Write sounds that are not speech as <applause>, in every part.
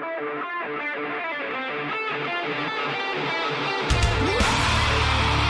Thank you.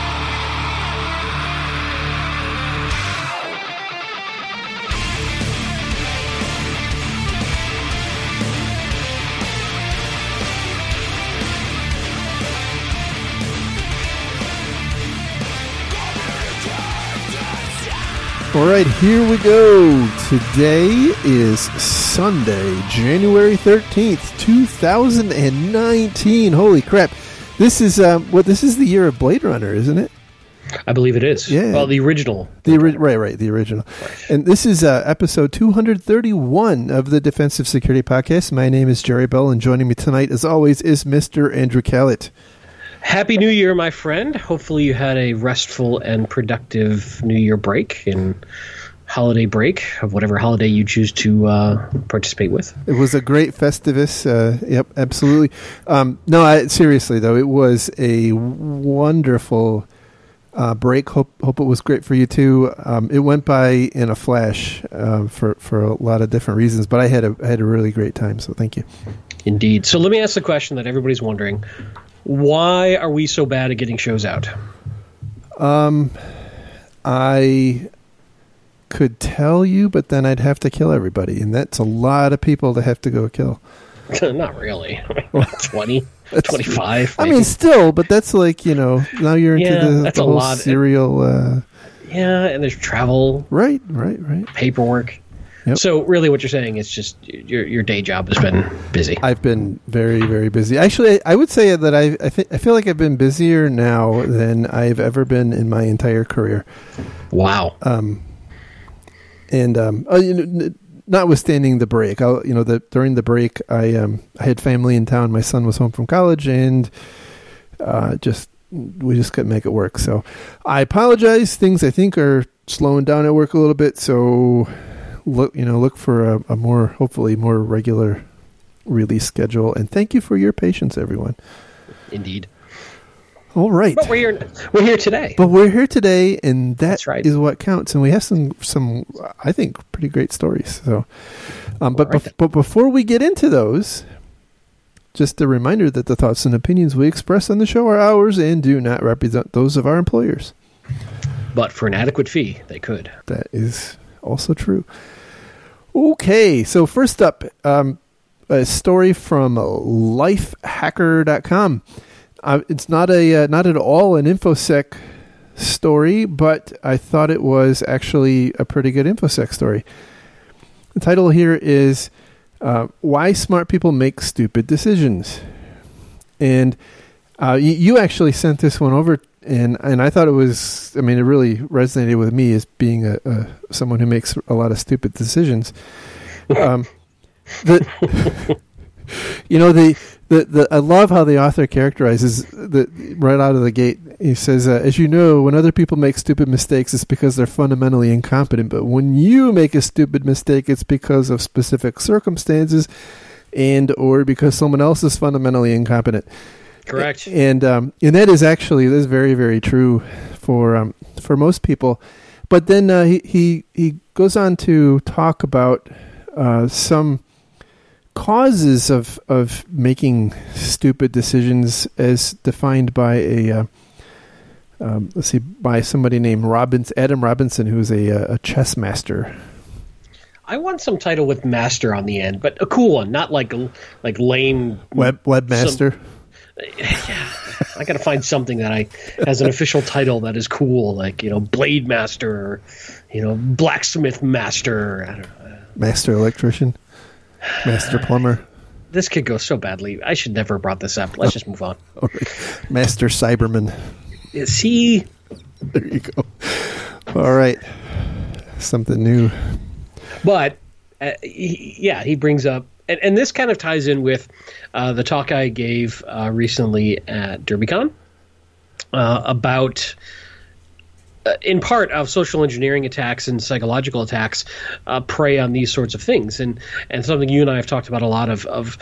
All right, here we go. Today is Sunday, January 13th, 2019. Holy crap. This is um, what this is the year of Blade Runner, isn't it? I believe it is. Yeah. Well, the original. The ori- right, right, the original. And this is uh, episode 231 of the Defensive Security Podcast. My name is Jerry Bell, and joining me tonight, as always, is Mr. Andrew Kalat. Happy New Year, my friend. Hopefully, you had a restful and productive New Year break and holiday break of whatever holiday you choose to uh, participate with. It was a great Festivus. Uh, yep, absolutely. Um, no, I, seriously though, it was a wonderful uh, break. Hope hope it was great for you too. Um, it went by in a flash um, for for a lot of different reasons, but I had a I had a really great time. So thank you. Indeed. So let me ask the question that everybody's wondering: Why are we so bad at getting shows out? Um, I could tell you, but then I'd have to kill everybody, and that's a lot of people to have to go kill. <laughs> Not really. <laughs> 20, <laughs> 25. I mean, still, but that's like you know now you're into Yeah, the, the whole serial. Uh, yeah, and there's travel, right, right, right. paperwork. Yep. So really, what you're saying is just your your day job has been busy. I've been very, very busy. Actually, I would say that I I, th- I feel like I've been busier now than I've ever been in my entire career. wow. Um. And um, uh, you know, notwithstanding the break, I'll, you know, the during the break, I um, I had family in town. My son was home from college, and uh, just we just couldn't make it work. So I apologize. Things I think are slowing down at work a little bit. So look, you know, look for a, a more hopefully more regular release schedule. And thank you for your patience, everyone. Indeed. All right. But we're here. We're here today. But we're here today, and that That's right. is what counts. And we have some, some, I think, pretty great stories. So, um, but right bef- but before we get into those, just a reminder that the thoughts and opinions we express on the show are ours and do not represent those of our employers. But for an adequate fee, they could. That is also true. Okay, so first up, um, a story from lifehacker.com. Uh, it's not a uh, not at all an infosec story, but I thought it was actually a pretty good infosec story. The title here is uh, "Why Smart People Make Stupid Decisions," and uh, you, you actually sent this one over, and and I thought it was. I mean, it really resonated with me as being a, a someone who makes a lot of stupid decisions. <laughs> Um, the <laughs> you know the, the the I love how the author characterizes the right out of the gate. He says, uh, "As you know, when other people make stupid mistakes, it's because they're fundamentally incompetent. But when you make a stupid mistake, it's because of specific circumstances." And or because someone else is fundamentally incompetent. Correct. And um, and that is actually that is very very true for um, for most people. But then uh, he he he goes on to talk about uh, some causes of of making stupid decisions as defined by a uh, um, let's see by somebody named Robbins Adam Robinson who's a uh, a chess master. I want some title with master on the end, but a cool one, not like like lame. Web webmaster. <laughs> yeah, I got to find something that I has an official title that is cool, like you know, blade master, or, you know, blacksmith master. I don't know. master electrician, master plumber, This could go so badly. I should never have brought this up. Let's just move on. <laughs> master cyberman. See, There you go. All right, something new. but uh, he, yeah, he brings up, and, and this kind of ties in with uh, the talk I gave uh, recently at DerbyCon uh, about, uh, in part, of social engineering attacks and psychological attacks uh, prey on these sorts of things, and and something you and I have talked about a lot of of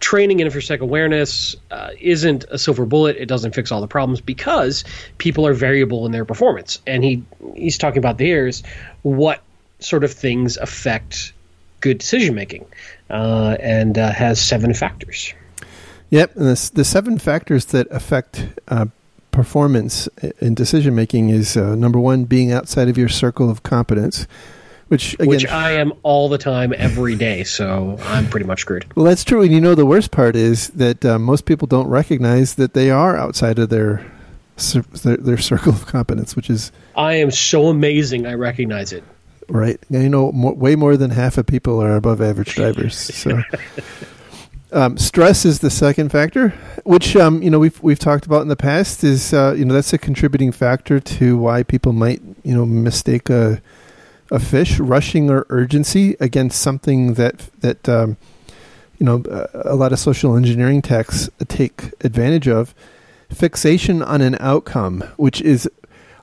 training in infosec awareness uh, isn't a silver bullet. It doesn't fix all the problems because people are variable in their performance, and he he's talking about there is what sort of things affect good decision making, uh, and uh, has seven factors. Yep, and the, the seven factors that affect uh, performance in decision making is uh, number one, being outside of your circle of competence. Which, again, which I am all the time, every day. So I'm pretty much screwed. Well, that's true, and you know the worst part is that uh, most people don't recognize that they are outside of their their, their circle of competence, which is I am so amazing. I recognize it. Right, you know, more, way more than half of people are above average drivers. So. <laughs> Um, stress is the second factor, which um, you know we've we've talked about in the past. Is uh, you know that's a contributing factor to why people might you know mistake a a fish rushing or urgency against something that that um, you know a lot of social engineering techs take advantage of. Fixation on an outcome, which is,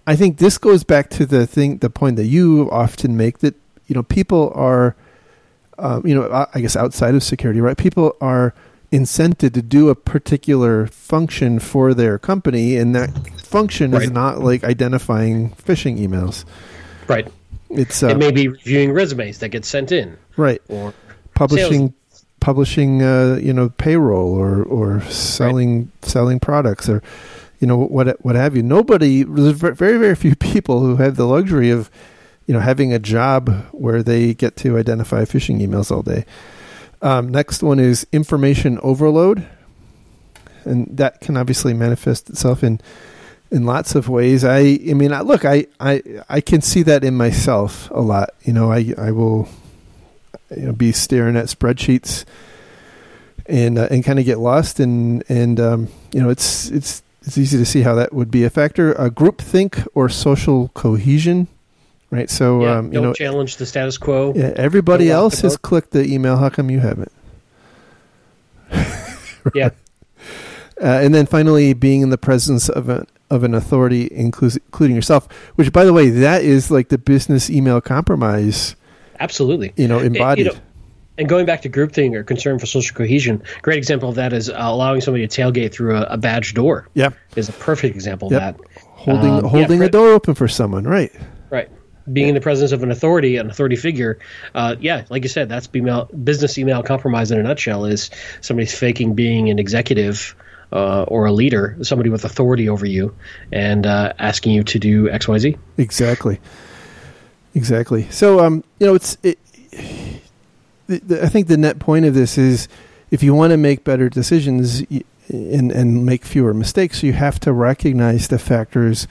I think this goes back to the thing, the point that you often make that you know people are um, you know, I guess outside of security, right? People are incented to do a particular function for their company, and that function right. is not like identifying phishing emails. Right. It's uh, it may be reviewing resumes that get sent in. Right. Or publishing sales. publishing uh, you know payroll or or selling right. selling products or you know what what have you. Nobody there's very very few people who have the luxury of you know, having a job where they get to identify phishing emails all day. Um, next one is information overload, and that can obviously manifest itself in in lots of ways. I, I mean, look, I, I, I can see that in myself a lot. You know, I, I will, you know, be staring at spreadsheets and uh, and kind of get lost, and and um, you know, it's it's it's easy to see how that would be a factor. Uh, group think or social cohesion right? So yeah, um, you know, challenge the status quo. Yeah, everybody else has clicked the email. How come you haven't? <laughs> right? Yeah. Uh, and then finally, being in the presence of an of an authority, including yourself. Which, by the way, that is like the business email compromise. Absolutely. You know, embodied. you know, and going back to groupthink or concern for social cohesion, great example of that is uh, allowing somebody to tailgate through a, a badge door. Yeah, is a perfect example yep. of that. Holding um, holding yeah, a door open for someone, right? Right being yeah. in the presence of an authority, an authority figure, uh, yeah, like you said, that's email, business email compromise in a nutshell. Is somebody's faking being an executive uh, or a leader, somebody with authority over you, and uh, asking you to do X, Y, Z. Exactly, exactly. So, um, you know, it's. It, the, the, I think the net point of this is, if you want to make better decisions and and make fewer mistakes, you have to recognize the factors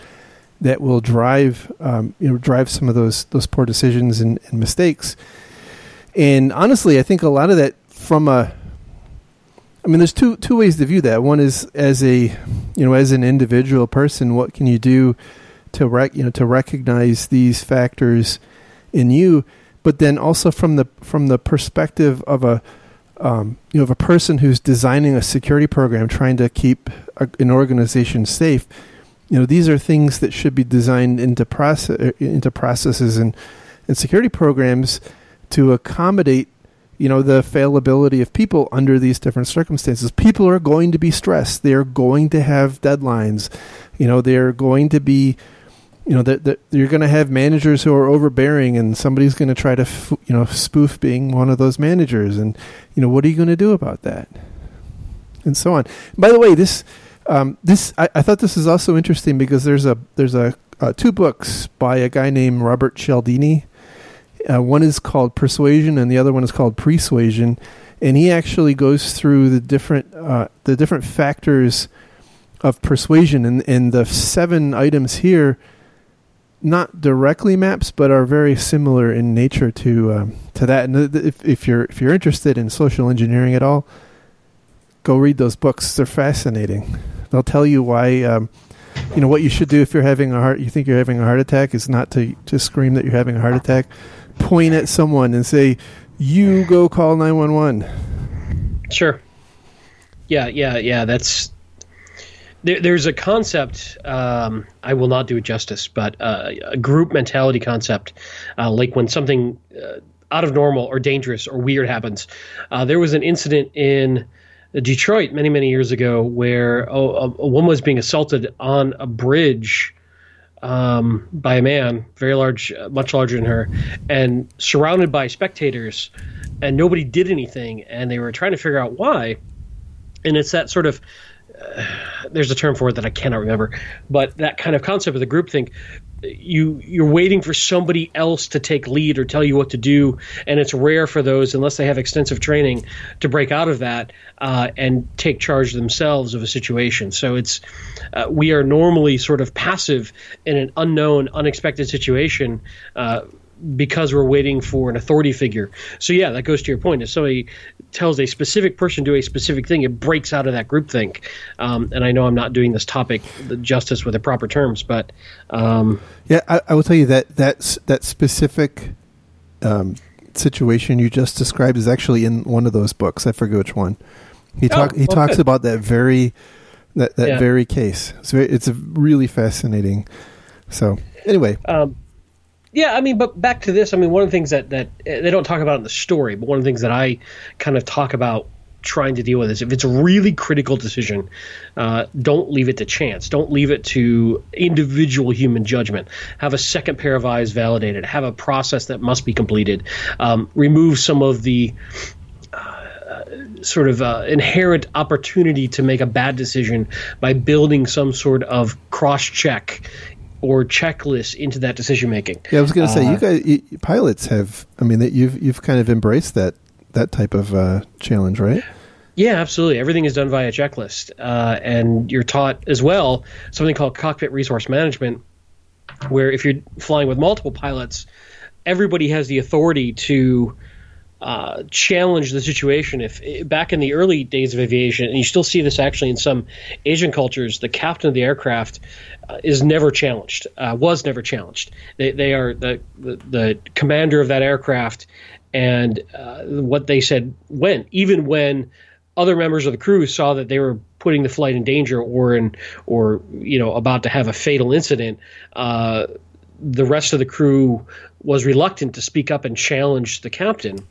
that will drive um, you know drive some of those those poor decisions and, and, mistakes. And honestly, I think a lot of that from a I mean, there's two two ways to view that. One is as a you know as an individual person, what can you do to rec- you know to recognize these factors in you, but then also from the from the perspective of a um, you know of a person who's designing a security program, trying to keep a, an organization safe you know these are things that should be designed into process uh, into processes and and security programs to accommodate you know the failability of people under these different circumstances. People are going to be stressed. They're going to have deadlines. You know they're going to be you know that, that you're going to have managers who are overbearing and somebody's going to try to f- you know spoof being one of those managers and you know what are you going to do about that and so on by the way this um, this I, I, thought this is also interesting because there's a there's a uh, two books by a guy named Robert Cialdini. Uh, one is called Persuasion, and the other one is called Pre-Suasion. And he actually goes through the different uh, the different factors of persuasion, and, and the seven items here not directly maps, but are very similar in nature to um, to that. And if, if you're if you're interested in social engineering at all, go read those books. They're fascinating. They'll tell you why. Um, you know what you should do if you're having a heart. You think you're having a heart attack is not to to scream that you're having a heart attack. Point at someone and say, "You go call nine one one." Sure. Yeah, yeah, yeah. That's there, there's a concept. Um, I will not do it justice, but uh, a group mentality concept, uh, like when something uh, out of normal or dangerous or weird happens. Uh, there was an incident in Detroit many many years ago where a, a, woman was being assaulted on a bridge um, by a man very large, uh, much larger than her, and surrounded by spectators. and nobody did anything, and they were trying to figure out why. And it's that sort of uh, <sighs> there's a term for it that I cannot remember, but that kind of concept of the group think you you're waiting for somebody else to take lead or tell you what to do, and it's rare for those unless they have extensive training to break out of that uh, and take charge themselves of a situation. So it's uh, we are normally sort of passive in an unknown, unexpected situation. Because we're waiting for an authority figure. So yeah, that goes to your point. If somebody tells a specific person to do a specific thing, it breaks out of that groupthink. Um, and I know I'm not doing this topic justice with the proper terms, but um, yeah, I, I, will tell you that that's that specific um, situation you just described is actually in one of those books. I forget which one. He talk oh, he talks good. about that very that that yeah. very case. So it's a really fascinating. So anyway. Um, yeah, I mean, but back to this. I mean, one of the things that that eh, they don't talk about in the story, but one of the things that I kind of talk about trying to deal with is if it's a really critical decision, uh, don't leave it to chance. Don't leave it to individual human judgment. Have a second pair of eyes validated. Have a process that must be completed. Um, remove some of the uh, sort of uh, inherent opportunity to make a bad decision by building some sort of cross check or checklist into that decision making. Yeah, I was going to say uh, you guys you, pilots have. I mean, that you've you've kind of embraced that that type of uh, challenge, right? Yeah, absolutely. Everything is done via checklist, uh, and you're taught as well something called cockpit resource management, where if you're flying with multiple pilots, everybody has the authority to uh, challenge the situation. If back in the early days of aviation, and you still see this actually in some Asian cultures, the captain of the aircraft uh, is never challenged, uh, was never challenged. They, they are the, the, the commander of that aircraft, and uh, what they said went, even when other members of the crew saw that they were putting the flight in danger or in or you know about to have a fatal incident. Uh, the rest of the crew was reluctant to speak up and challenge the captain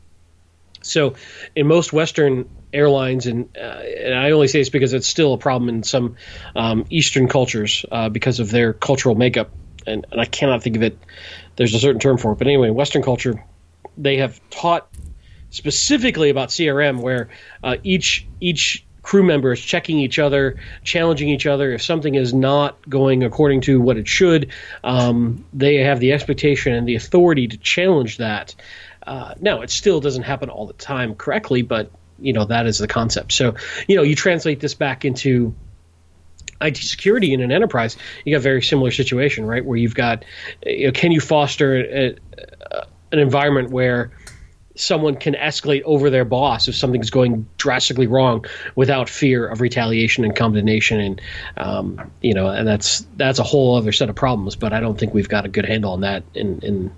so, in most Western airlines, and, uh, and I only say this because it's still a problem in some um, Eastern cultures uh, because of their cultural makeup, and, and I cannot think of it. There's a certain term for it, but anyway, Western culture, they have taught specifically about CRM, where uh, each each crew member is checking each other, challenging each other. If something is not going according to what it should, um, they have the expectation and the authority to challenge that. Uh, now, it still doesn't happen all the time correctly, but you know that is the concept. So, you know, you translate this back into IT security in an enterprise, you got a very similar situation, right? Where you've got, you know, can you foster a, a, an environment where someone can escalate over their boss if something's going drastically wrong without fear of retaliation and condemnation and um, you know and that's that's a whole other set of problems but i don't think we've got a good handle on that in in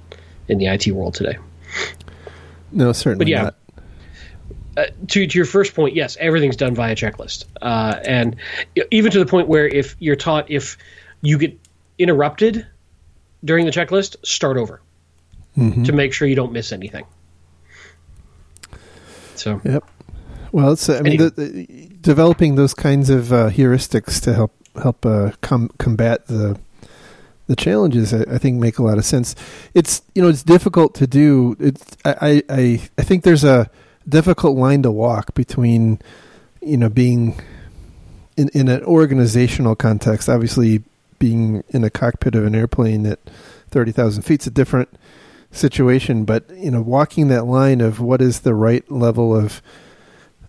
in the it world today no, certainly but yeah, not. Uh, to, to your first point, yes, everything's done via checklist, uh, and even to the point where if you're taught if you get interrupted during the checklist, start over mm-hmm. to make sure you don't miss anything. So, yep. Well, it's I mean, the, the, developing those kinds of uh, heuristics to help help uh, com- combat the the challenges I, I, think make a lot of sense. It's you know it's difficult to do. It's I, I I think there's a difficult line to walk between you know being in in an organizational context. Obviously, being in a cockpit of an airplane at thirty thousand feet is a different situation. But you know, walking that line of what is the right level of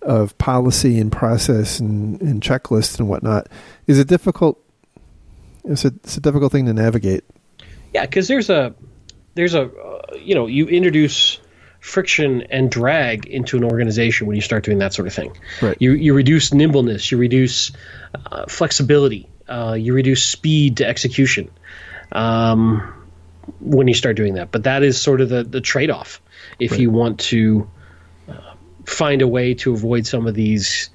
of policy and process and, and checklist and whatnot is a difficult it's a it's a difficult thing to navigate. Yeah, because there's a there's a uh, you know you introduce friction and drag into an organization when you start doing that sort of thing. Right. You you reduce nimbleness, you reduce uh, flexibility, uh, you reduce speed to execution. Um, when you start doing that, but that is sort of the the trade off if right. you want to uh, find a way to avoid some of these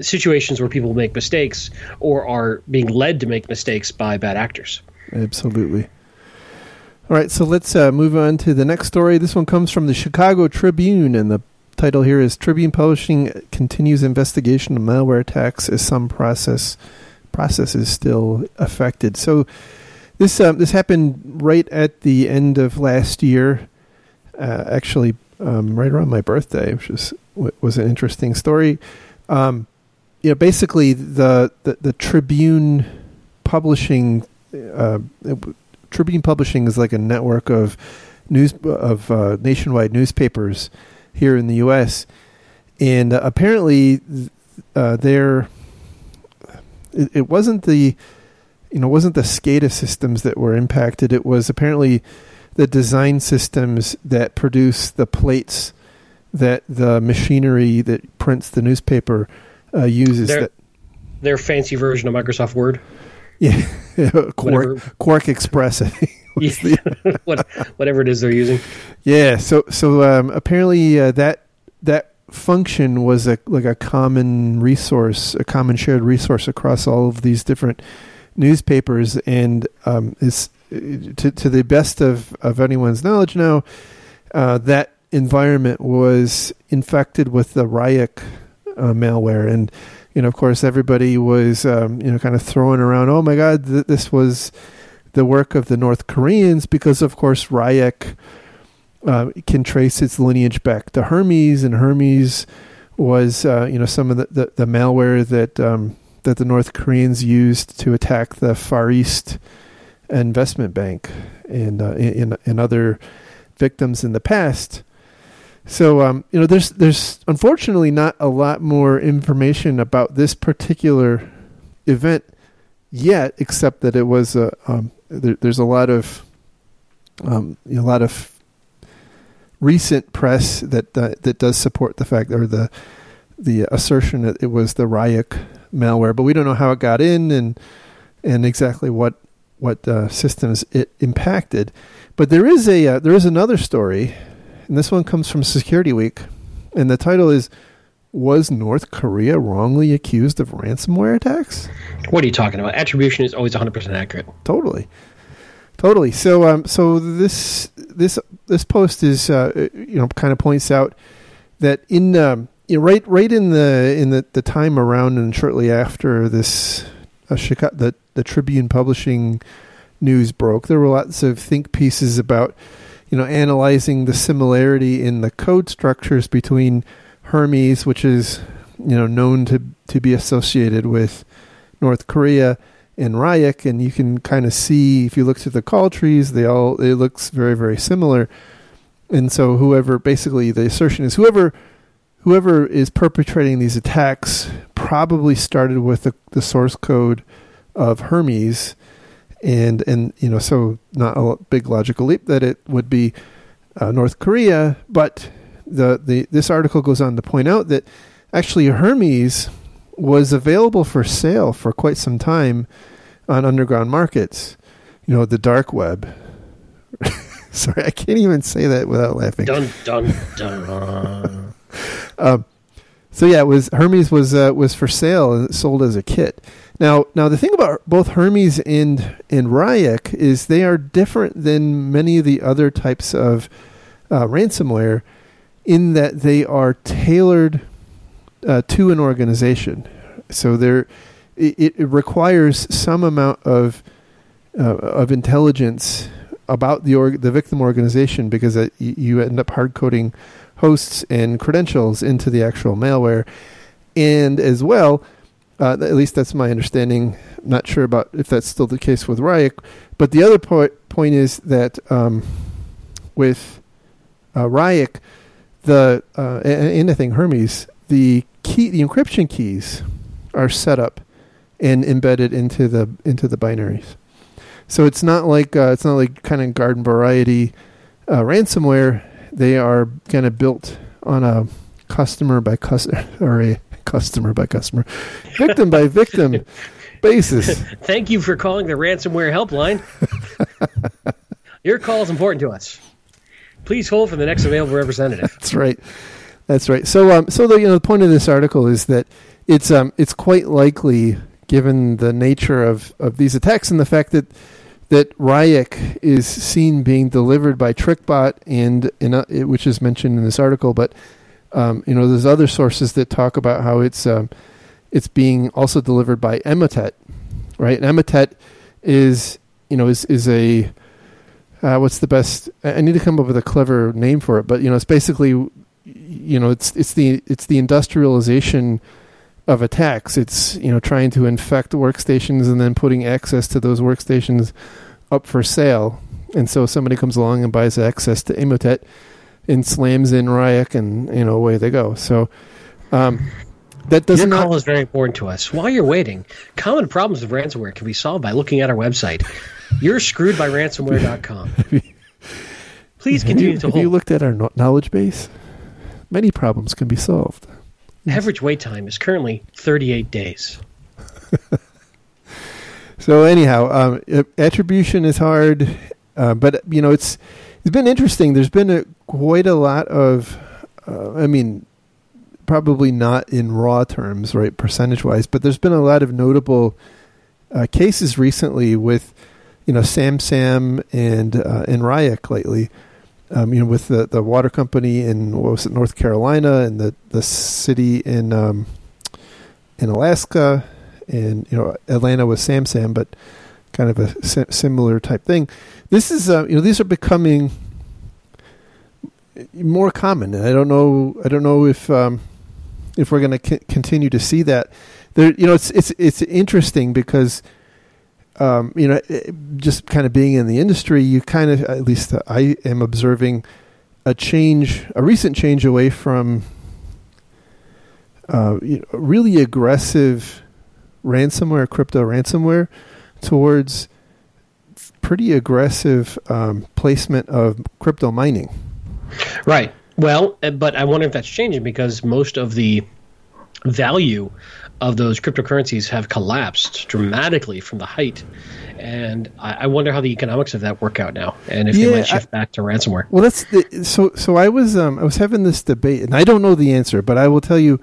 situations where people make mistakes or are being led to make mistakes by bad actors. Absolutely. All right, so let's uh, move on to the next story. This one comes from the Chicago Tribune, and the title here is Tribune Publishing continues investigation of malware attacks as some process process is still affected. So this um, this happened right at the end of last year. Uh, actually, um, right around my birthday, which was was an interesting story. Um, you know, basically the the, the Tribune publishing uh, Tribune Publishing is like a network of news of uh, nationwide newspapers here in the U.S. And uh, apparently, uh, there it, it, wasn't the you know wasn't the SCADA systems that were impacted. It was apparently the design systems that produce the plates that the machinery that prints the newspaper uh, uses. Their, that their fancy version of Microsoft Word. Yeah, <laughs> Quark, QuarkXPress. yeah. the, <laughs> what, whatever it is they're using. Yeah. So so um, apparently uh, that that function was a like a common resource, a common shared resource across all of these different newspapers, and um, is to to the best of of anyone's knowledge now, uh, that environment was infected with the Ryuk uh, malware and you know, of course, everybody was, um, you know, kind of throwing around, oh my God, th- this was the work of the North Koreans because, of course, Ryuk uh, can trace its lineage back to Hermes, and Hermes was, uh, you know, some of the, the, the malware that um, that the North Koreans used to attack the Far East Investment Bank and uh, in, in other victims in the past. So um, you know, there's there's unfortunately not a lot more information about this particular event yet, except that it was a um, there, there's a lot of um, you know, a lot of recent press that uh, that does support the fact or the the assertion that it was the Ryuk malware, but we don't know how it got in and and exactly what what uh, systems it impacted. But there is a uh, there is another story and this one comes from Security Week. And the title is Was North Korea wrongly accused of ransomware attacks? What are you talking about? Attribution is always 100% accurate. Totally. Totally. So um so this this this post is uh, you know kind of points out that in um, you know, right right in the in the, the time around and shortly after this uh, Chicago, the the Tribune publishing news broke, there were lots of think pieces about you know, analyzing the similarity in the code structures between Hermes, which is you know known to to be associated with North Korea, and Ryuk, and you can kind of see if you look through the call trees, they all it looks very very similar. And so whoever basically the assertion is whoever whoever is perpetrating these attacks probably started with the, the source code of Hermes and and you know so not a big logical leap that it would be uh, North Korea, but the the this article goes on to point out that actually Hermes was available for sale for quite some time on underground markets, you know, the dark web. <laughs> Sorry, I can't even say that without laughing. Dun dun dun. <laughs> um, so yeah, it was Hermes was uh, was for sale and sold as a kit. Now, now the thing about both Hermes and and Ryuk is they are different than many of the other types of uh, ransomware in that they are tailored uh, to an organization. So there, it, it, requires some amount of uh, of intelligence about the org- the victim organization because uh, you end up hard coding hosts and credentials into the actual malware, and as well uh, at least that's my understanding. I'm not sure about if that's still the case with Ryuk. But the other point is that um, with uh, Ryuk, the uh, anything Hermes, the key, the encryption keys are set up and embedded into the into the binaries. So it's not like uh, it's not like kind of garden variety uh, ransomware. They are kind of built on a customer by customer <laughs> or a customer by customer, victim by victim <laughs> basis. Thank you for calling the ransomware helpline. <laughs> Your call is important to us. Please hold for the next available representative. That's right. That's right. So, um, so the you know the point of this article is that it's um it's quite likely, given the nature of of these attacks and the fact that that Ryuk is seen being delivered by TrickBot and in a, which is mentioned in this article, but um, you know, there's other sources that talk about how it's um, it's being also delivered by Emotet, right? And Emotet is you know is is a uh, what's the best? I need to come up with a clever name for it, but you know, it's basically, you know, it's it's the it's the industrialization of attacks. It's you know trying to infect workstations and then putting access to those workstations up for sale. And so somebody comes along and buys access to Emotet and slams in Ryuk, and you know away they go. So um, that does Your not. call is very important to us. While you're waiting, common problems of ransomware can be solved by looking at our website. You're screwed by ransomware.com. <laughs> Please have continue you, to have you looked at our knowledge base? Many problems can be solved. Average wait time is currently 38 days. <laughs> So anyhow, um, attribution is hard, uh, but you know it's it's been interesting. There's been a, quite a lot of, uh, I mean, probably not in raw terms, right, percentage wise, but there's been a lot of notable uh, cases recently with, you know, SamSam and uh, and lately. Um, you know, with the, the water company in what was it, North Carolina, and the the city in um, in Alaska, and you know Atlanta with SamSam, but kind of a si- similar type thing. This is uh, you know these are becoming more common, and I don't know I don't know if um, if we're going to c- continue to see that. There, you know, it's it's it's interesting because. Um, you know, it- just kind of being in the industry, you kind of, at least I am observing a change, a recent change away from uh, you know, really aggressive ransomware, crypto ransomware, towards pretty aggressive um, placement of crypto mining. Right. Well, uh, but I wonder if that's changing because most of the value of those cryptocurrencies have collapsed dramatically from the height. And I, I wonder how the economics of that work out now, and if Yeah, they might shift back to ransomware. Well, that's the, so. So I was um, I was having this debate, and I don't know the answer, but I will tell you,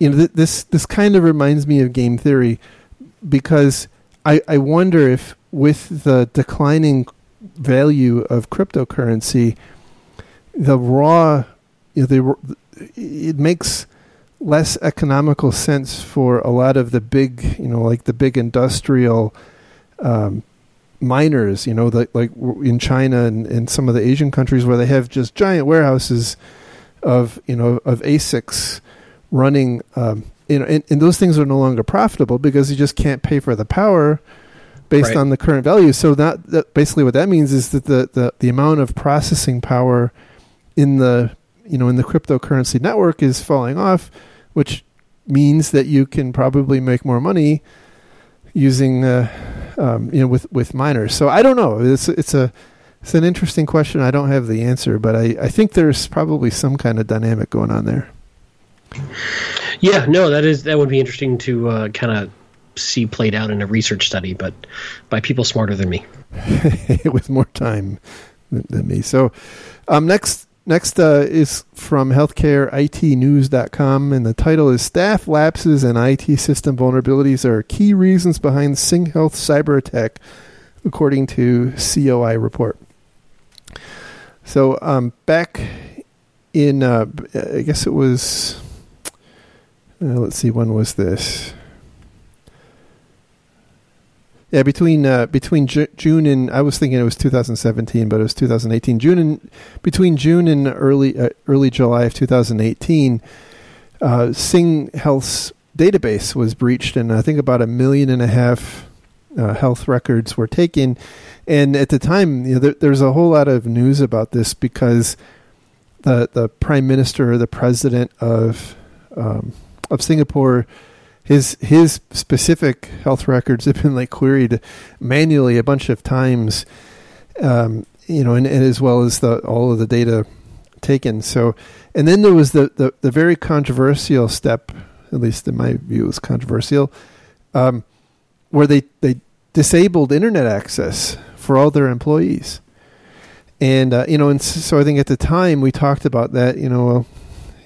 you know, th- this this kind of reminds me of game theory because I I wonder if with the declining value of cryptocurrency, the raw, you know, the it makes less economical sense for a lot of the big, you know, like the big industrial um, miners, you know, like like in China and, and some of the Asian countries where they have just giant warehouses of you know of ASICs running, um, you know, and, and those things are no longer profitable because you just can't pay for the power based Right. on the current value. So that, that basically what that means is that the, the the amount of processing power in the you know in the cryptocurrency network is falling off, which means that you can probably make more money using uh, um, you know with with miners. So I don't know. It's it's a it's an interesting question. I don't have the answer, but I, I think there's probably some kind of dynamic going on there. Yeah, no, that is that would be interesting to uh, kind of see played out in a research study, but by people smarter than me. <laughs> with more time than, than me. So um, next next uh, is from healthcareitnews.com, and the title is Staff Lapses and IT System Vulnerabilities Are Key Reasons Behind SingHealth Cyber Attack, according to COI report. So um, back in, uh, I guess it was, uh, let's see, when was this? Yeah, between uh, between Ju- June and I was thinking it was 2017, but it was 2018. June and between June and early uh, early July of 2018, uh, SingHealth's database was breached, and I think about a million and a half uh, health records were taken. And at the time, you know, there, there's a whole lot of news about this because the the prime minister or the president of um, of Singapore his his specific health records have been like queried manually a bunch of times, um, you know, and, and as well as the all of the data taken. So, and then there was the the, the very controversial step, at least in my view, it was controversial, um, where they they disabled internet access for all their employees. And uh, you know, and so I think at the time we talked about that. You know, well,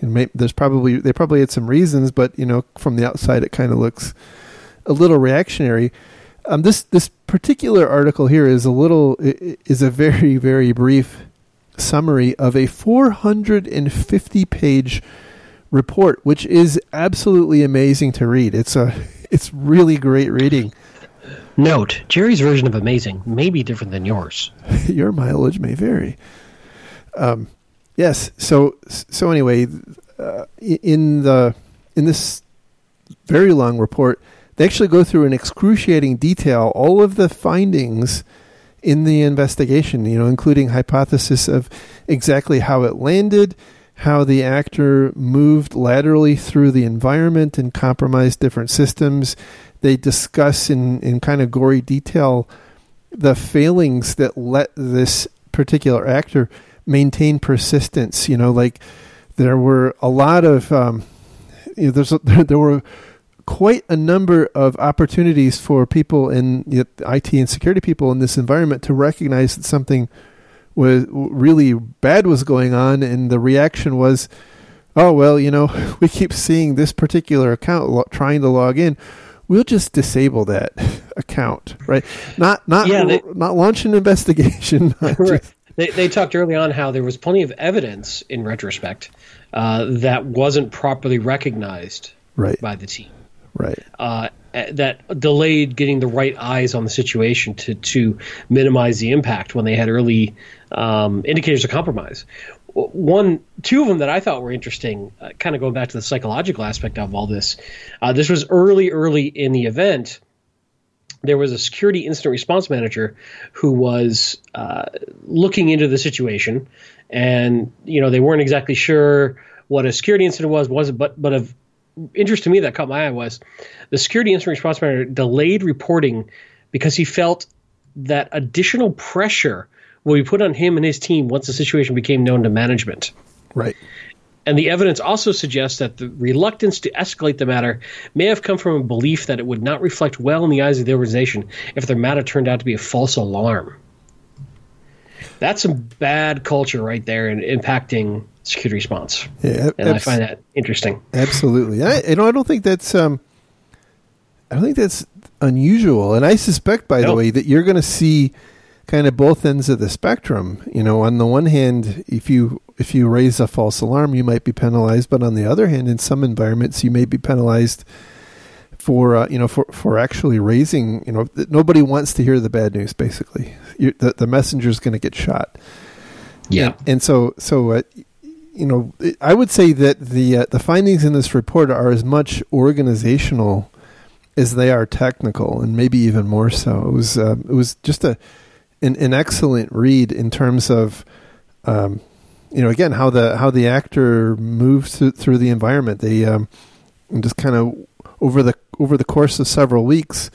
know, may, there's probably they probably had some reasons, but you know, from the outside, it kind of looks a little reactionary. Um, this this particular article here is a little is a very very brief summary of a 450 page report, which is absolutely amazing to read. It's a it's really great reading. Note: Jerry's version of amazing may be different than yours. <laughs> Your mileage may vary. Um, yes. So so anyway, uh, in the in this very long report, they actually go through in excruciating detail all of the findings in the investigation. You know, including hypothesis of exactly how it landed, how the actor moved laterally through the environment and compromised different systems. They discuss in, in kind of gory detail the failings that let this particular actor maintain persistence. You know, like there were a lot of um, you know, there's a, <laughs> there were quite a number of opportunities for people in you know, IT and security people in this environment to recognize that something was really bad was going on, and the reaction was, "Oh well, you know, <laughs> we keep seeing this particular account lo- trying to log in. We'll just disable that <laughs> account, right? Not not yeah, they, not launch an investigation. right. They they talked early on how there was plenty of evidence in retrospect uh, that wasn't properly recognized right. by the team. Right. Uh, that delayed getting the right eyes on the situation to to minimize the impact when they had early um, indicators of compromise. One, two of them that I thought were interesting, uh, kind of going back to the psychological aspect of all this. Uh, this was early, early in the event. There was a security incident response manager who was uh, looking into the situation, and you know they weren't exactly sure what a security incident was, wasn't, but but of interest to me that caught my eye was the security incident response manager delayed reporting because he felt that additional pressure will be put on him and his team once the situation became known to management. Right. And the evidence also suggests that the reluctance to escalate the matter may have come from a belief that it would not reflect well in the eyes of the organization if the matter turned out to be a false alarm. That's some bad culture right there and impacting security response. Yeah, and I find that interesting. Absolutely. I, you know, I don't think that's um, I don't think that's unusual, and I suspect, by the way, that you're going to see kind of both ends of the spectrum. You know, on the one hand, if you if you raise a false alarm, you might be penalized, but on the other hand, in some environments, you may be penalized for uh, you know for for actually raising. You know, nobody wants to hear the bad news. Basically, you, the the messenger is going to get shot. Yeah, and, and so so. Uh, you know, I would say that the uh, the findings in this report are as much organizational as they are technical, and maybe even more so. It was uh, it was just a an, an excellent read in terms of um, you know again how the how the actor moves through, through the environment. They um, just kind of over the over the course of several weeks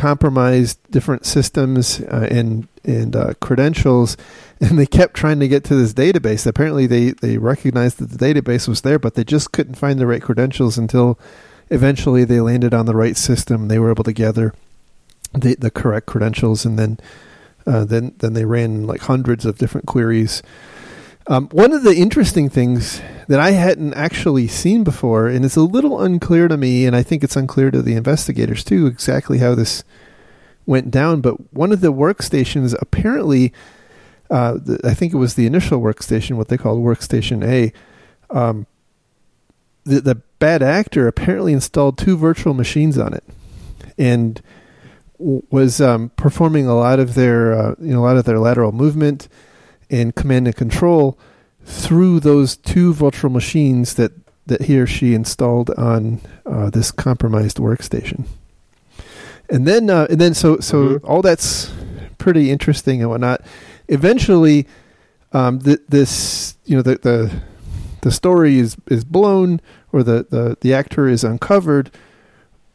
compromised different systems uh, and and uh, credentials, <laughs> and they kept trying to get to this database. Apparently, they they recognized that the database was there, but they just couldn't find the right credentials until eventually they landed on the right system. They were able to gather the the correct credentials, and then uh, then then they ran like hundreds of different queries. Um, one of the interesting things that I hadn't actually seen before, and it's a little unclear to me, and I think it's unclear to the investigators too, exactly how this went down. But one of the workstations apparently, uh, the, I think it was the initial workstation, what they called Workstation A. Um, the, the bad actor apparently installed two virtual machines on it, and was um, performing a lot of their uh, you know a lot of their lateral movement and command and control through those two virtual machines that that he or she installed on uh, this compromised workstation. And then uh, and then so so mm-hmm. all that's pretty interesting and whatnot. Eventually, um, the, this you know the the the story is is blown or the the, the actor is uncovered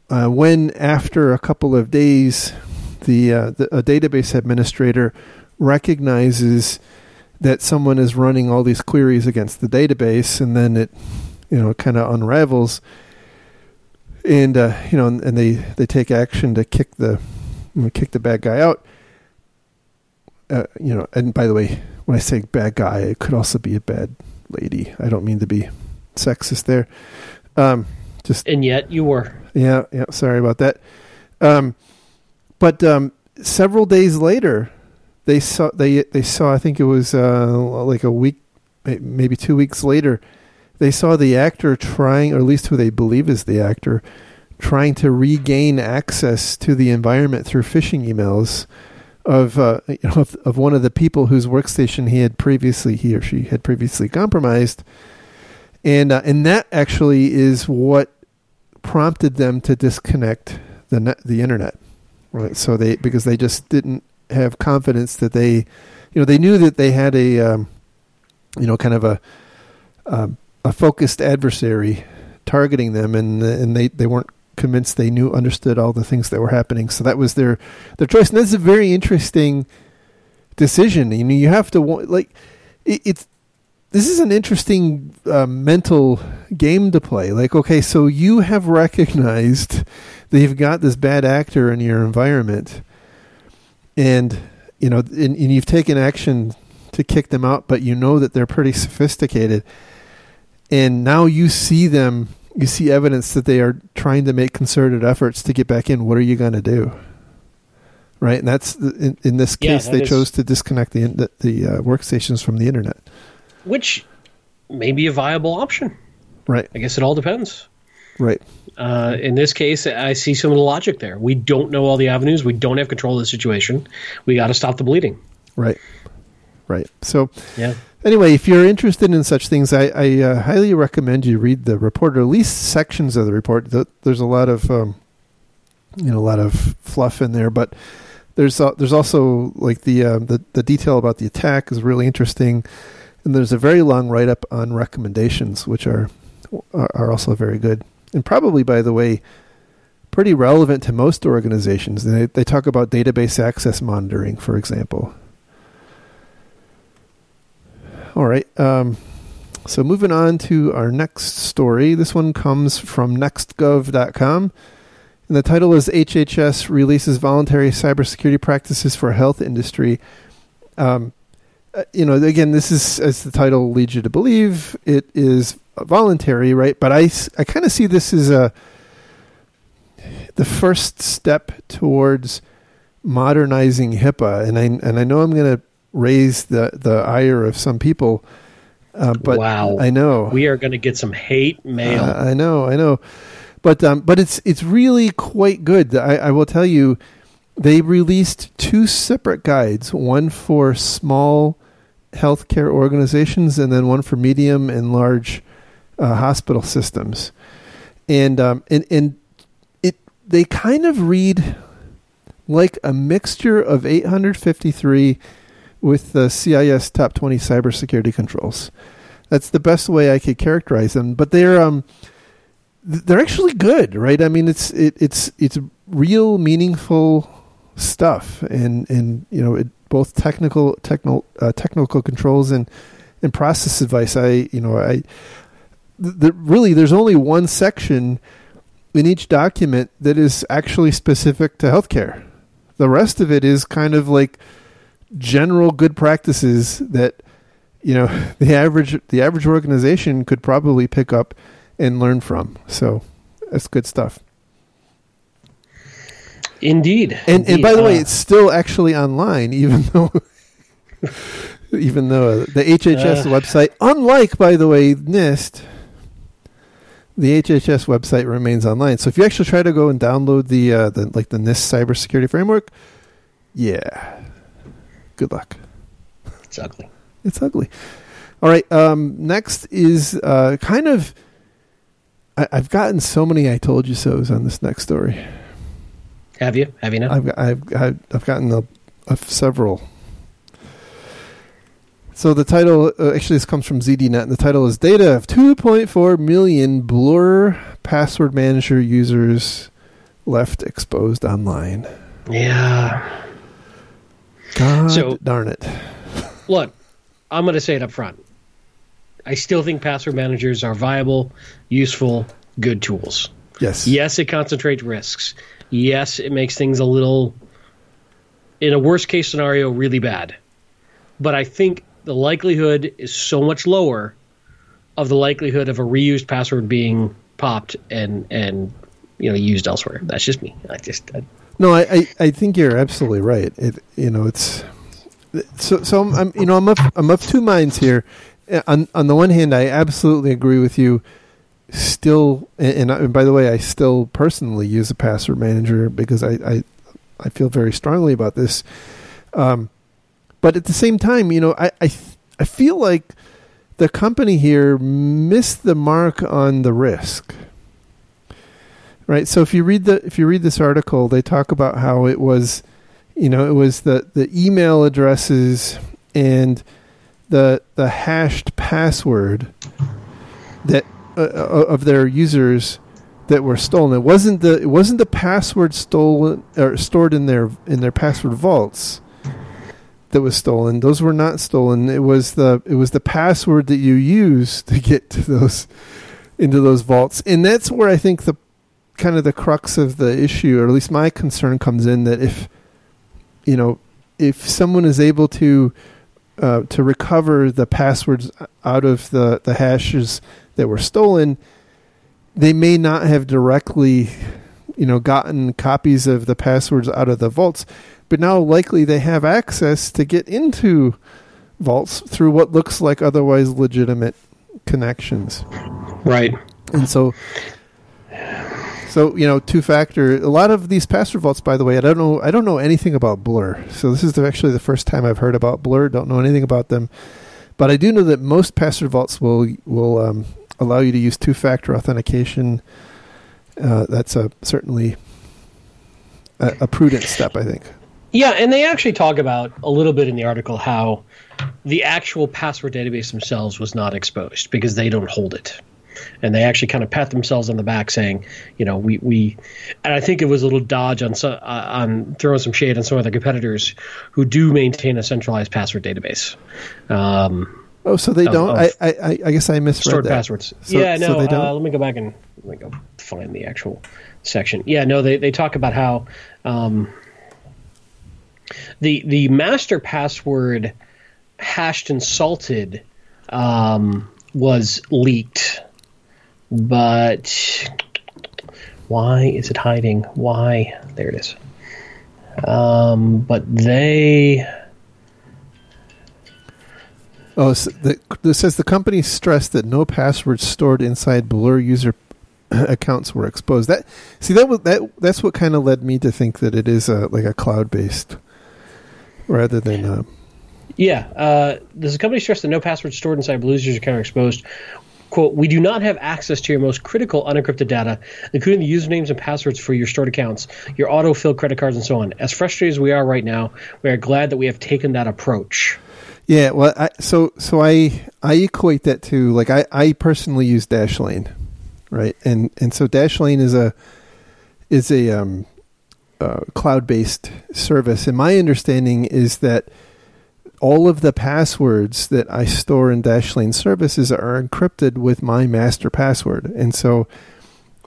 uh, when after a couple of days, the, uh, the a database administrator recognizes that someone is running all these queries against the database, and then it, you know, kind of unravels, and uh, you know, and, they they take action to kick the kick the bad guy out. Uh, you know, and by the way, when I say bad guy, it could also be a bad lady. I don't mean to be sexist there. Um, just and yet you were. Yeah, yeah. Sorry about that. Um, but um, several days later, they saw they they saw. I think it was uh, like a week, maybe two weeks later. They saw the actor trying, or at least who they believe is the actor, trying to regain access to the environment through phishing emails of uh, you know of, of, one of the people whose workstation he had previously he or she had previously compromised, and uh, and that actually is what prompted them to disconnect the net, the internet, right? So they because they just didn't have confidence that they, you know, they knew that they had a, um, you know, kind of a um, a focused adversary targeting them, and and they they weren't convinced they knew understood all the things that were happening. So that was their their choice, and that's a very interesting decision. You know, you have to like it, it's this is an interesting uh, mental game to play. Like, okay, so you have recognized that you've got this bad actor in your environment, and you know, and, and you've taken action to kick them out, but you know that they're pretty sophisticated, and now you see them you see evidence that they are trying to make concerted efforts to get back in, what are you going to do? Right, and that's in, in this case yeah, they is, chose to disconnect the the, the uh, workstations from the internet, which may be a viable option. Right. I guess it all depends. Right. Uh, in this case, I see some of the logic there. We don't know all the avenues. We don't have control of the situation. We got to stop the bleeding. Right. Right. So, yeah anyway, if you're interested in such things, I, I uh, highly recommend you read the report or at least sections of the report. There's a lot of um, you know a lot of fluff in there, but there's uh, there's also like the, uh, the the detail about the attack is really interesting, and there's a very long write up on recommendations, which are are also very good, and probably by the way. Pretty relevant to most organizations. They, they talk about database access monitoring, for example, all right. Um, so moving on to our next story. This one comes from nextgov.com. And the title is HHS releases voluntary cybersecurity practices for health industry. Um, you know, again, this is, as the title leads you to believe, it is voluntary, right? But I, I kind of see this as a the first step towards modernizing HIPAA, and I and I know I'm going to raise the the ire of some people. Uh, but wow, I know we are going to get some hate mail. Uh, I know, I know, but um, but it's it's really quite good. I, I will tell you, they released two separate guides, one for small healthcare organizations, and then one for medium and large uh, hospital systems, and um, and and it they kind of read like a mixture of 853 with the CIS top 20 cybersecurity controls. That's the best way I could characterize them. But they're um, they're actually good, right? I mean, it's it, it's it's real meaningful stuff, and and you know, it, both technical technical uh, technical controls and and process advice. I you know I the, really there's only one section in each document that is actually specific to healthcare. The rest of it is kind of like general good practices that you know <laughs> the average the average organization could probably pick up and learn from. So that's good stuff. Indeed. And Indeed. and by the uh, way, it's still actually online, even <laughs> though even though the HHS uh, website, unlike by the way NIST, the HHS website remains online. So if you actually try to go and download the uh, the like the NIST cybersecurity framework, yeah, Good luck. It's ugly. It's ugly. All right. Um, next is uh, kind of. I, have gotten so many "I told you so"s on this next story. Have you? Have you now? I've I've I've, I've gotten a, a several. So the title uh, actually this comes from ZDNet, and the title is "Data of 2.4 million Blur password manager users left exposed online." Yeah. God so, darn it. <laughs> look, I'm going to say it up front. I still think password managers are viable, useful, good tools. Yes. Yes, it concentrates risks. Yes, it makes things a little, in a worst case scenario, really bad. But I think the likelihood is so much lower of the likelihood of a reused password being popped and and you know used elsewhere. That's just me. I just I, no, I, I, I, think you're absolutely right. It you know it's so so I'm, I'm you know I'm of I'm up two minds here. On on the one hand, I absolutely agree with you. Still, and, and by the way, I still personally use a password manager because I I, I feel very strongly about this. Um, but at the same time, you know, I I, I feel like the company here missed the mark on the risk. Right. So if you read the if you read this article, they talk about how it was, you know, it was the the email addresses and the the hashed password that uh, uh, of their users that were stolen. It wasn't the it wasn't the password stolen or stored in their in their password vaults that was stolen. Those were not stolen. It was the it was the password that you use to get to those into those vaults. And that's where I think the kind of the crux of the issue, or at least my concern comes in that if you know, if someone is able to uh, to recover the passwords out of the, the hashes that were stolen, they may not have directly, you know, gotten copies of the passwords out of the vaults, but now likely they have access to get into vaults through what looks like otherwise legitimate connections. Right. And so so you know, two factor. A lot of these password vaults, by the way, I don't know. I don't know anything about Blur. So this is actually the first time I've heard about Blur. Don't know anything about them, but I do know that most password vaults will will um, allow you to use two factor authentication. Uh, that's a certainly a, a prudent step, I think. Yeah, and they actually talk about a little bit in the article how the actual password database themselves was not exposed because they don't hold it and they actually kind of pat themselves on the back, saying, you know, we we, and I think it was a little dodge on uh, on throwing some shade on some of the competitors who do maintain a centralized password database. Um, oh, so they of, don't. Of I, I I guess I misread stored that. passwords. So, yeah, no. So uh, let me go back and let me go find the actual section. Yeah, no, they they talk about how. Um, the the master password hashed and salted um, was leaked but why is it hiding? Why? There it is. Um, but they. Oh, so the, this says the company stressed that no passwords stored inside Blur user <clears throat> accounts were exposed. That see that was that that's what kind of led me to think that it is a like a cloud based rather than. A, yeah, uh, does the company stress that no passwords stored inside Blur user account are exposed? quote, we do not have access to your most critical unencrypted data, including the usernames and passwords for your stored accounts, your auto-fill credit cards, and so on. As frustrated as we are right now, we are glad that we have taken that approach. Yeah, well, I, so so I I equate that to like I, I personally use Dashlane, right? And and so Dashlane is a is a um, uh, cloud based service, and my understanding is that all of the passwords that I store in Dashlane services are encrypted with my master password, and so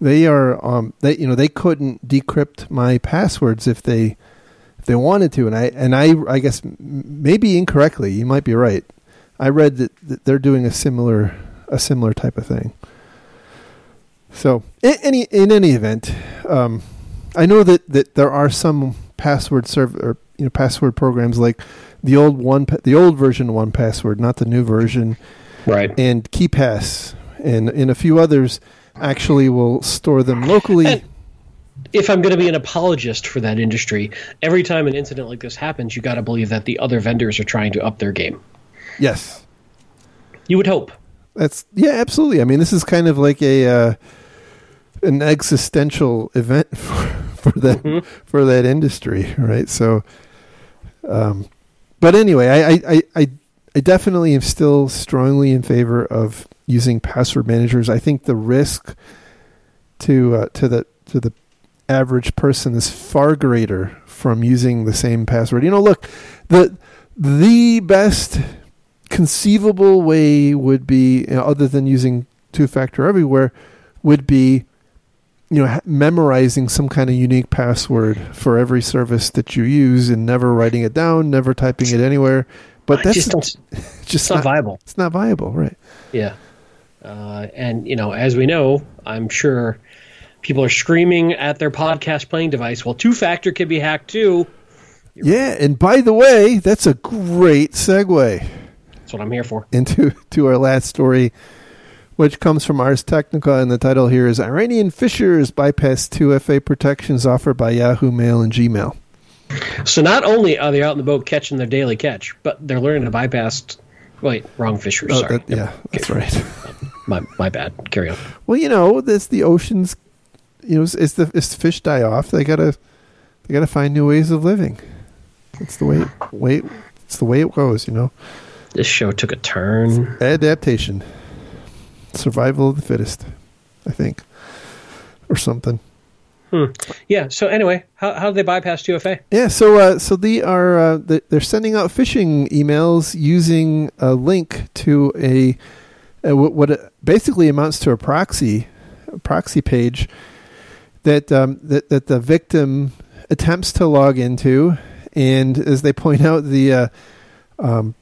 they are um, they you know they couldn't decrypt my passwords if they they wanted to, and I and I I guess maybe incorrectly. You might be right. I read that, that they're doing a similar a similar type of thing. So in any in any event, um, I know that, that there are some password serve or you know password programs like the old one, the old version 1Password, not the new version, right? And KeePass and and a few others actually will store them locally. <laughs> If I'm going to be an apologist for that industry, every time an incident like this happens, you got to believe that the other vendors are trying to up their game. Yes, you would hope. That's yeah, absolutely. I mean, this is kind of like a uh, an existential event <laughs> for, for that mm-hmm. for that industry, right? So, um, but anyway, I, I, I, I definitely am still strongly in favor of using password managers. I think the risk to uh, to the to the average person is far greater from using the same password. You know, look, the the best conceivable way would be, you know, other than using two factor everywhere, would be you know memorizing some kind of unique password for every service that you use and never writing it down never typing it anywhere. But that's just, <laughs> just, just not, not, viable. it's not viable right. Yeah. Uh, and you know as we know i'm sure people are screaming at their podcast playing device well two factor can be hacked too You're yeah right. and by the way that's a great segue that's what i'm here for into <laughs> to our last story which comes from Ars Technica, and the title here is Iranian Phishers Bypass 2FA Protections Offered by Yahoo Mail and Gmail. So not only are they out in the boat catching their daily catch, but they're learning to bypass. Wait, wrong fishers. Oh, sorry. that- yeah, that's right. My, my bad. Carry on. Well, you know, this the oceans. You know, as, as the as the fish die off, they gotta they gotta find new ways of living. It's the way way it's the way it goes. You know, This show took a turn. adaptation, survival of the fittest. I think, or something. Hmm. Yeah. So anyway, how how do they bypass 2FA? Yeah, so uh, so they are uh, they're sending out phishing emails using a link to a, a what- basically amounts to a proxy a proxy page that um, that that the victim attempts to log into, and as they point out, the uh, um,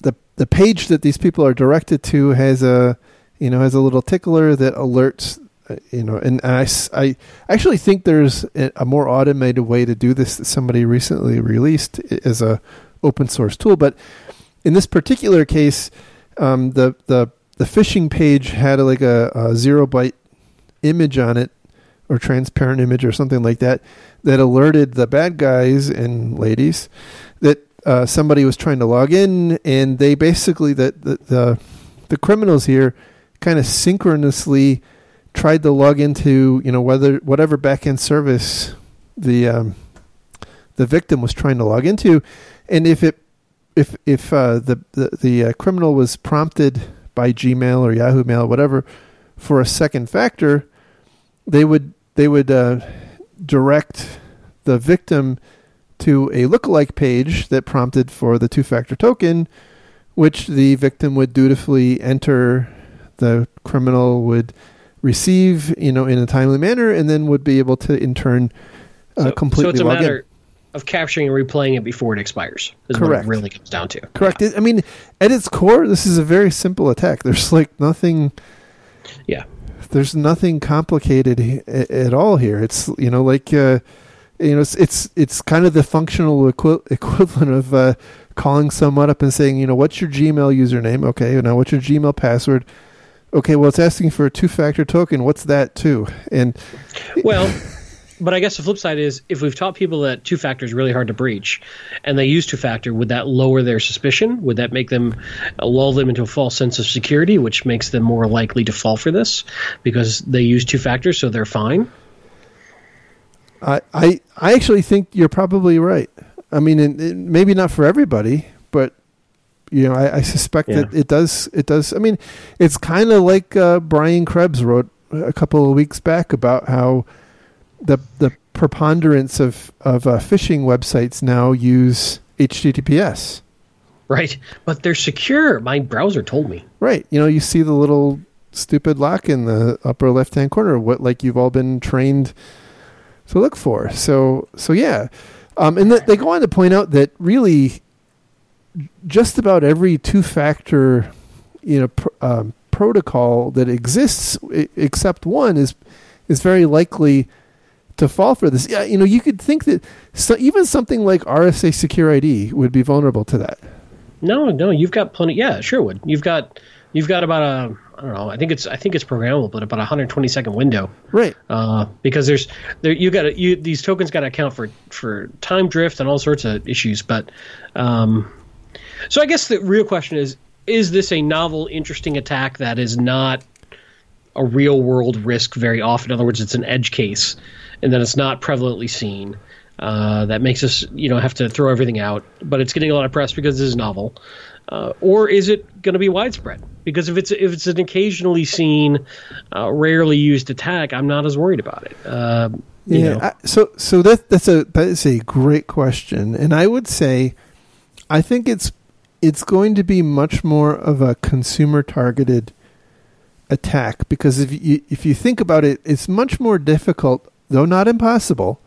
the the page that these people are directed to has a you know has a little tickler that alerts uh, you know and I I actually think there's a, a more automated way to do this that somebody recently released as a open source tool. But in this particular case um, the the the phishing page had like a, a zero byte image on it or transparent image or something like that that alerted the bad guys and ladies that uh, somebody was trying to log in and they basically the the the, the criminals here kind of synchronously tried to log into you know whether whatever backend service the um, the victim was trying to log into. And if it if if uh, the the, the uh, criminal was prompted by Gmail or Yahoo Mail or whatever for a second factor they would they would uh, direct the victim to a lookalike page that prompted for the two factor token, which the victim would dutifully enter, the criminal would receive, you know, in a timely manner, and then would be able to in turn uh, So, completely so it's a matter in. of capturing and replaying it before it expires. Is Correct. What it really comes down to. Correct. I mean, at its core, this is a very simple attack. There's like nothing. Yeah. There's nothing complicated at all here. It's you know like uh, you know it's it's it's kind of the functional equi- equivalent of uh, calling someone up and saying you know what's your Gmail username? Okay, now what's your Gmail password? Okay, well it's asking for a two-factor token. What's that too? And Well, but I guess the flip side is if we've taught people that two factor is really hard to breach, and they use two factor, would that lower their suspicion? Would that make them uh, lull them into a false sense of security, which makes them more likely to fall for this because they use two factor, so they're fine? I I I actually think you're probably right. I mean, maybe not for everybody, but you know, I, I suspect that it does. It does. I mean, it's kind of like uh, Brian Krebs wrote a couple of weeks back about how the the preponderance of of uh, phishing websites now use HTTPS. Right? But they're secure. My browser told me. Right. You know, you see the little stupid lock in the upper left hand corner, what like you've all been trained to look for. So so yeah. Um, and th- they go on to point out that really just about every two factor you know pr- um, protocol that exists i- except one is is very likely to fall for this. Yeah, you know, you could think that so even something like RSA SecurID would be vulnerable to that. No, no, you've got plenty. Yeah, sure would. You've got you've got about a I don't know. I think it's I think it's programmable, but about a 120 second window. Right. uh, because there's there you got you these tokens got to account for for time drift and all sorts of issues. But um, so I guess the real question is: Is this a novel, interesting attack that is not a real world risk very often? In other words, it's an edge case, and then it's not prevalently seen. Uh, that makes us, you know, have to throw everything out. But it's getting a lot of press because it's novel. Uh, or is it going to be widespread? Because if it's if it's an occasionally seen, uh, rarely used attack, I'm not as worried about it. Uh, you Yeah. know. I, so so that that's a that is a great question, and I would say, I think it's it's going to be much more of a consumer targeted attack because if you if you think about it, it's much more difficult, though not impossible.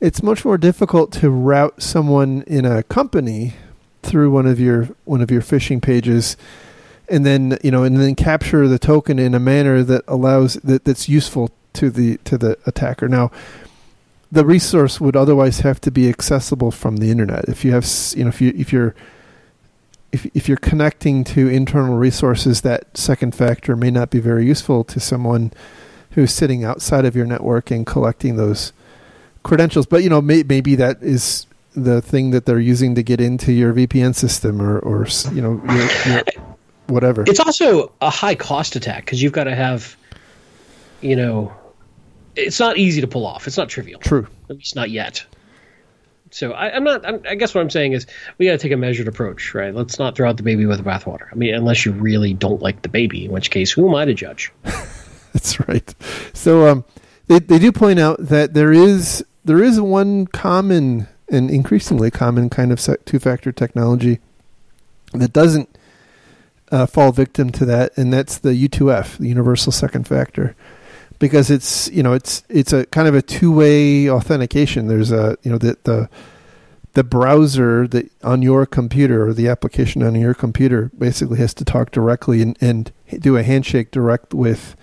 It's much more difficult to route someone in a company through one of your one of your phishing pages and then you know and then capture the token in a manner that allows that that's useful to the to the attacker now the resource would otherwise have to be accessible from the internet if you have you know if you if you're if if you're connecting to internal resources, that second factor may not be very useful to someone who's sitting outside of your network and collecting those credentials. But you know, may, maybe that is the thing that they're using to get into your VPN system or or you know your, your whatever. It's also a high cost attack because you've got to have, you know, it's not easy to pull off. It's not trivial. True. At least not yet. So I, am not. I'm, i guess what I'm saying is we got to take a measured approach, right? Let's not throw out the baby with the bathwater. I mean, unless you really don't like the baby, in which case, who am I to judge? <laughs> <laughs> That's right. So um, they they do point out that there is there is one common and increasingly common kind of two factor technology that doesn't uh, fall victim to that, and that's the U2F, the Universal Second Factor because it's you know it's it's a kind of a two way authentication. There's a you know the the the browser that on your computer or the application on your computer basically has to talk directly and, and do a handshake direct with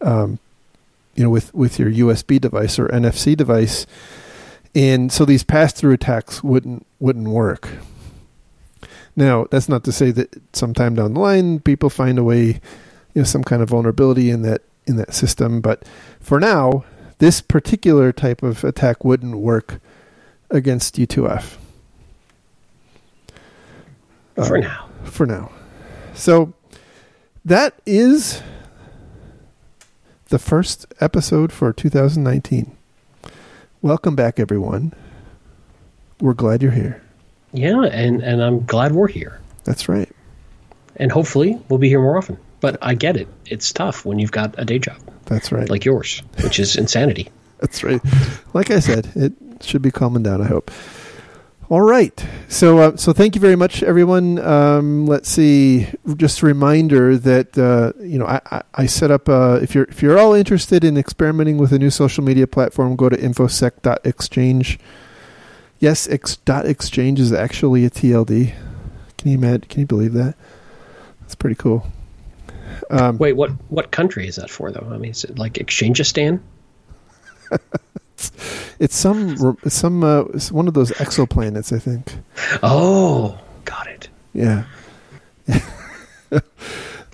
um, you know with with your USB device or NFC device and so these pass through attacks wouldn't wouldn't work now that's not to say that sometime down the line people find a way you know some kind of vulnerability in that in that system. But for now, this particular type of attack wouldn't work against U2F. For uh, now. For now. So that is the first episode for 2019. Welcome back, everyone. We're glad you're here. Yeah, and, and I'm glad we're here. That's right. And hopefully we'll be here more often. But I get it. It's tough when you've got a day job. That's right. Like yours, which is insanity. <laughs> That's right. Like I said, it should be calming down, I hope. All right. So, uh, so thank you very much, everyone. Um, let's see. Just a reminder that uh, you know I, I, set up. Uh, if you're if you're all interested in experimenting with a new social media platform, go to infosec.exchange. Yes, ex, dot .exchange is actually a TLD. Can you imagine? Can you believe that? That's pretty cool. Um, Wait, what what country is that for though? I mean, is it like Exchangeistan? <laughs> it's, some it's some uh, it's one of those exoplanets, I think. Oh, got it. Yeah. <laughs>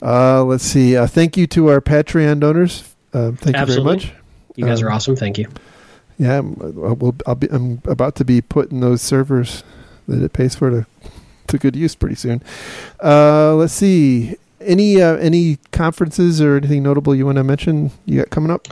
uh, let's see. Uh, thank you to our Patreon donors. Uh, thank Absolutely. you very much. You guys are um, awesome. Thank you. Yeah, I'm, uh, we'll, I'll be, I'm about to be putting those servers that it pays for to to good use pretty soon. Uh, let's see any uh, any conferences or anything notable you want to mention you got coming up?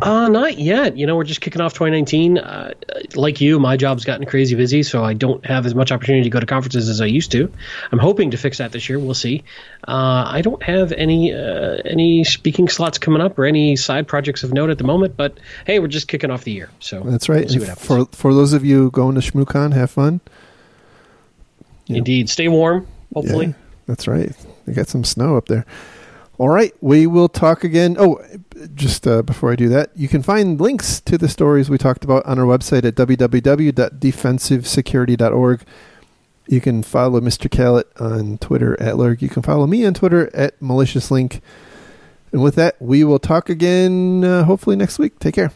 Uh, not yet. You know, we're just kicking off 2019. Uh, like you, my job's gotten crazy busy, so I don't have as much opportunity to go to conferences as I used to. I'm hoping to fix that this year. We'll see. Uh, I don't have any uh, any speaking slots coming up or any side projects of note at the moment. But hey, we're just kicking off the year, so that's right. We'll for for those of you going to ShmooCon, have fun. You Indeed, know. stay warm. Hopefully. Yeah. That's right. They got some snow up there. All right, we will talk again. Oh, just uh, before I do that, you can find links to the stories we talked about on our website at www.defensivesecurity.org. You can follow Mr. Kalat on Twitter at lerg. You can follow me on Twitter at maliciousLink. And with that, we will talk again uh, hopefully next week. Take care.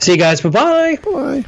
See you guys. Bye-bye. Bye.